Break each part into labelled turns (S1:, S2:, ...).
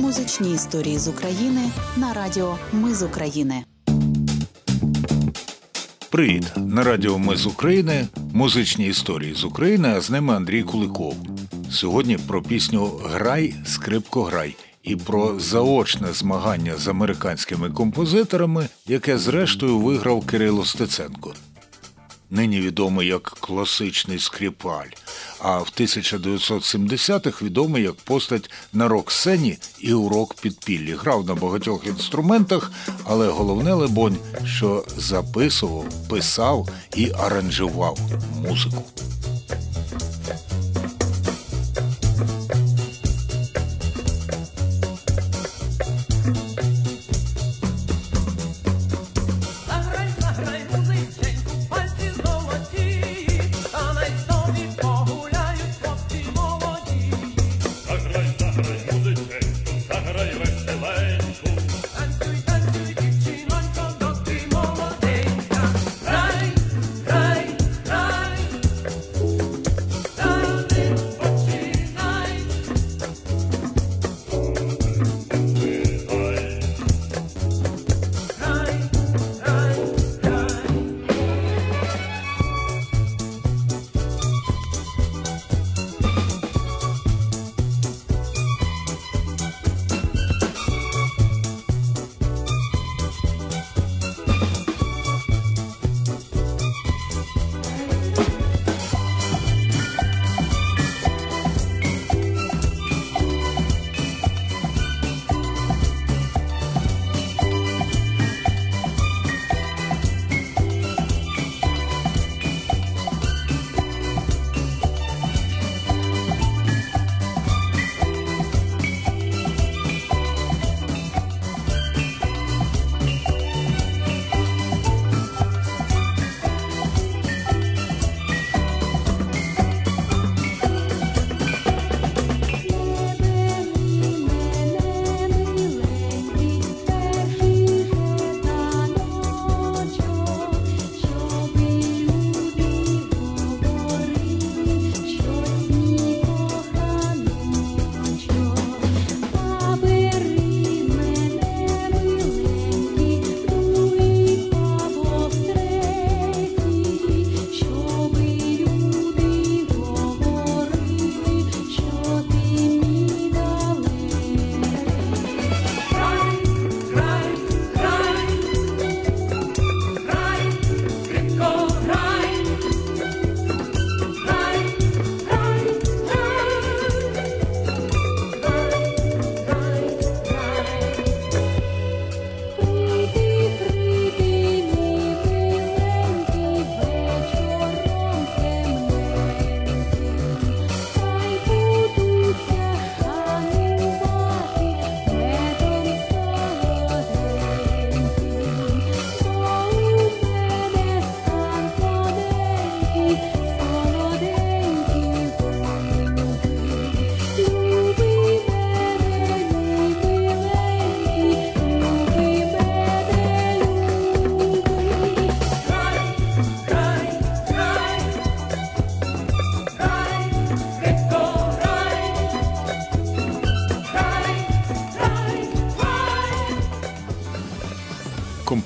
S1: Музичні історії з України на радіо Ми з України.
S2: Привіт! На радіо Ми з України. Музичні історії з України, а з ними Андрій Куликов. Сьогодні про пісню Грай, скрипко грай і про заочне змагання з американськими композиторами, яке зрештою виграв Кирило Стеценко. Нині відомий як класичний скріпаль, а в 1970-х відомий як постать на рок-сцені і у рок-підпіллі. Грав на багатьох інструментах, але головне, лебонь, що записував, писав і аранжував музику.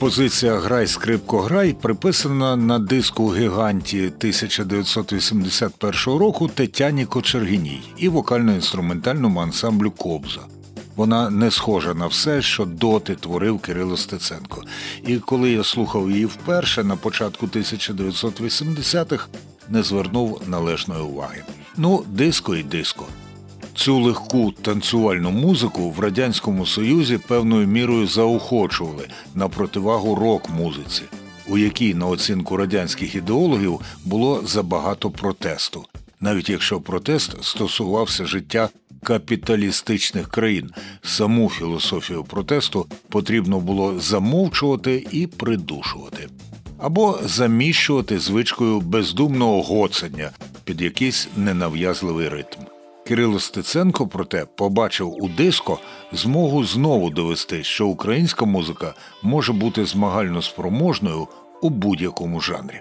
S2: Композиція Грай скрипко грай приписана на диску гіганті 1981 року Тетяні Кочергіній і вокально-інструментальному ансамблю Кобза. Вона не схожа на все, що доти творив Кирило Стеценко. І коли я слухав її вперше на початку 1980-х, не звернув належної уваги. Ну, диско і диско. Цю легку танцювальну музику в радянському союзі певною мірою заохочували на противагу рок-музиці, у якій на оцінку радянських ідеологів було забагато протесту, навіть якщо протест стосувався життя капіталістичних країн. Саму філософію протесту потрібно було замовчувати і придушувати. Або заміщувати звичкою бездумного гоцання під якийсь ненав'язливий ритм. Кирило Стеценко, проте, побачив у диско змогу знову довести, що українська музика може бути змагально спроможною у будь-якому жанрі.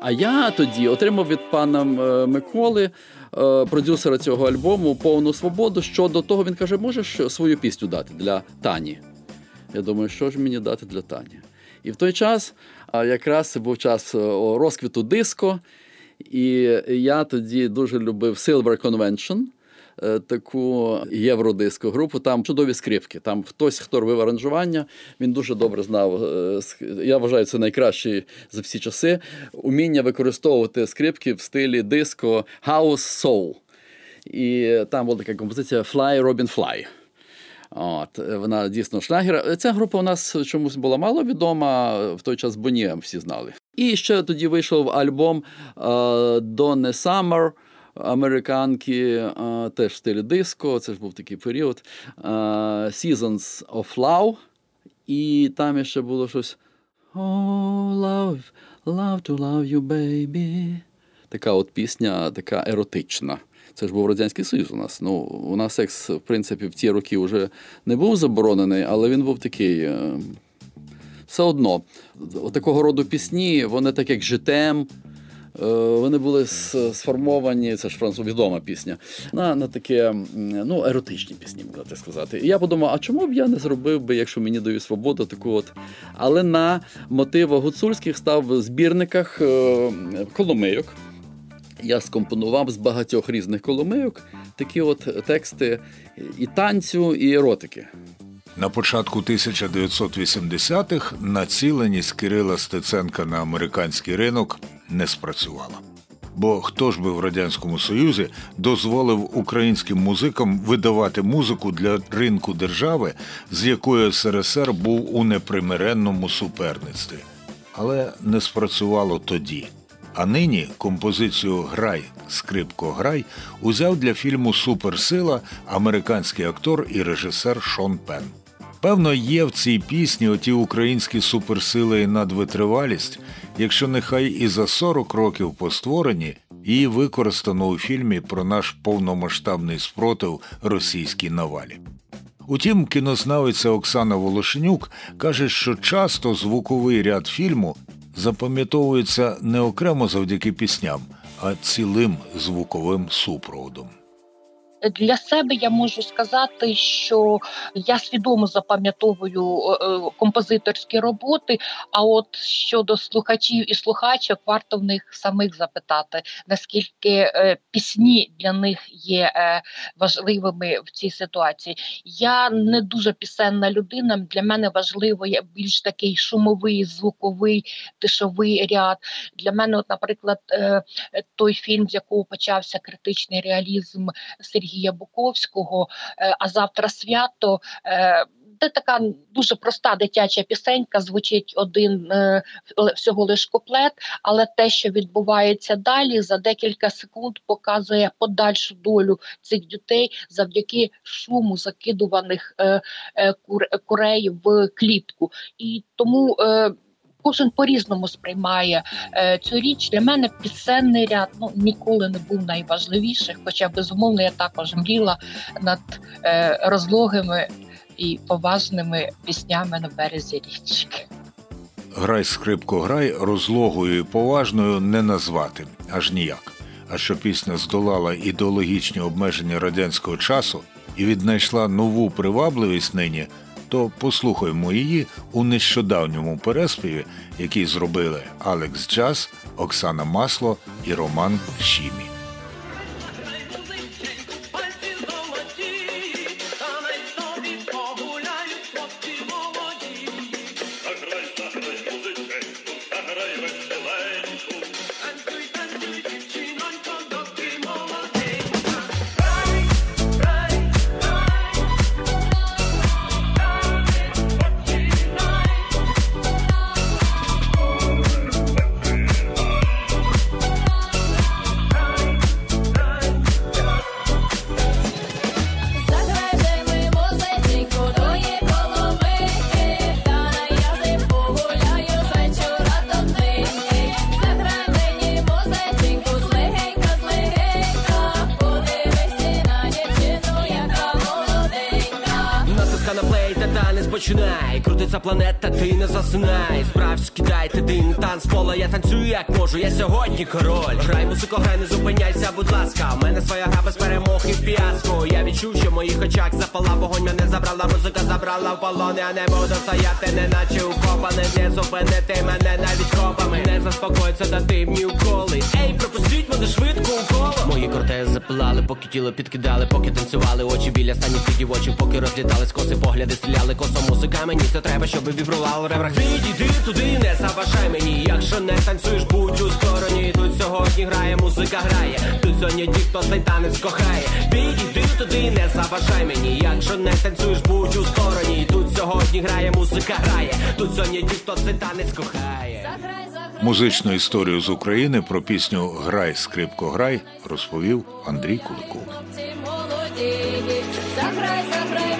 S3: А я тоді отримав від пана е, Миколи, е, продюсера цього альбому, повну свободу. Щодо того, він каже: можеш свою пісню дати для Тані? Я думаю, що ж мені дати для Тані? І в той час, якраз це був час е, розквіту диско, і я тоді дуже любив Silver Convention. е, Таку євродиско групу, там чудові скрипки. Там хтось, хто робив аранжування, він дуже добре знав. е, Я вважаю, це найкращий за всі часи. Уміння використовувати скрипки в стилі диско House Soul. І там була така композиція Fly Robin Fly. От, вона дійсно шлягер. Ця група у нас чомусь була мало відома, в той час Бонієм всі знали. І ще тоді вийшов альбом е, Donne Summer, американки, е, теж в стилі диско, це ж був такий період. е, Seasons of Love. І там ще було щось. Oh, love, love to love you, baby. Така от пісня, така еротична. Це ж був Радянський Союз у нас. Ну, у нас секс, в принципі, в ті роки вже не був заборонений, але він був такий. Все одно, такого роду пісні, вони так як житем. е, Вони були сформовані, це ж француз відома пісня, на, на таке ну, еротичні пісні, можна так сказати. І я подумав, а чому б я не зробив би, якщо мені дають свободу, таку от. Але на мотивах гуцульських став в збірниках е, коломийок. Я скомпонував з багатьох різних коломийок такі от тексти і танцю, і еротики.
S2: На початку 1980-х націленість Кирила Стеценка на американський ринок не спрацювала. Бо хто ж би в Радянському Союзі дозволив українським музикам видавати музику для ринку держави, з якою СРСР був у непримиренному суперництві? Але не спрацювало тоді. А нині композицію Грай, скрипко грай узяв для фільму Суперсила американський актор і режисер Шон Пен. Певно, є в цій пісні оті українські суперсили і надвитривалість, якщо нехай і за 40 років по створенні її використано у фільмі про наш повномасштабний спротив російській навалі. Утім, кінознавиця Оксана Волошенюк каже, що часто звуковий ряд фільму запам'ятовується не окремо завдяки пісням, а цілим звуковим супроводом.
S4: Для себе я можу сказати, що я свідомо запам'ятовую е, е, композиторські роботи. А от щодо слухачів і слухачок, варто в них самих запитати, наскільки е, пісні для них є важливими в цій ситуації. Я не дуже пісенна людина. Для мене важливо є більш такий шумовий, звуковий, тишовий ряд. Для мене, от, наприклад, той фільм, з якого почався критичний реалізм Сергія Буковського, е, а завтра свято. Це така дуже проста дитяча пісенька, звучить один е, всього лиш куплет, але те, що відбувається далі, за декілька секунд показує подальшу долю цих дітей завдяки шуму закидуваних е, е, кур- курей в клітку. І тому е, кожен по-різному сприймає е, цю річ. Для мене пісенний ряд ну, ніколи не був найважливіших, хоча безумовно я також мріла над е, розлогими і поважними піснями на березі річки.
S2: Грай скрипко грай розлогою і поважною не назвати аж ніяк. А що пісня здолала ідеологічні обмеження радянського часу і віднайшла нову привабливість нині, то послухаймо її у нещодавньому переспіві, який зробили Алекс Джаз, Оксана Масло і Роман Шімі.
S5: Починай.
S6: Крутиться планета, ти не заснай. Справжсь кидайте дим, танцпола, я танцюю як можу, я сьогодні король. Грай музику, грай, не зупиняйся, будь ласка. У мене своя гра без перемог і фіаско. Я відчув, що в моїх очах запала вогонь, мене забрала, музика забрала в полон. Я не буду стояти, неначе укопаний, не зупинити мене навіть копами. Не заспокоїться та дивні уколи. Ей, пропустіть мене швидко у коло. Мої кортези запилали, поки тіло підкидали, поки танцювали очі біля станів підів очі, поки розлітались коси, погляди стріляли косо музика. Мені це треба, щоб вібрував в ребрах. Відійди туди, не заважай мені. Якщо не танцюєш, будь у стороні. Тут сьогодні грає, музика грає. Тут сьогодні ті, хто цей танець кохає. Відійди туди, не заважай мені. Якщо не танцюєш, будь у стороні. Тут сьогодні грає, музика грає. Тут сьогодні ті, хто цей танець кохає.
S2: Музичну історію з України про пісню Грай, скрипко, грай розповів Андрій Куликов.
S7: Заграй, заграй,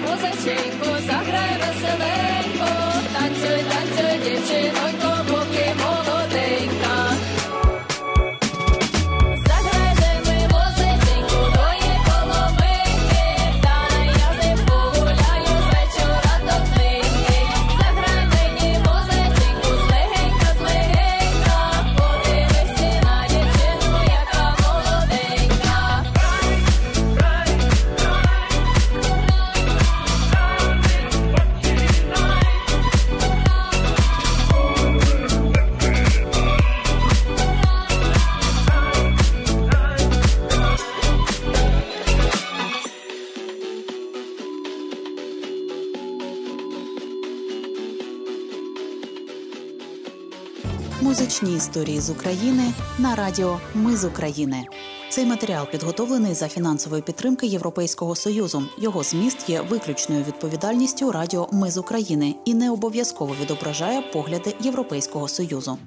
S1: Музичні історії з України на радіо Ми з України. Цей матеріал підготовлений за фінансової підтримки Європейського союзу. Його зміст є виключною відповідальністю Радіо Ми з України і не обов'язково відображає погляди Європейського союзу.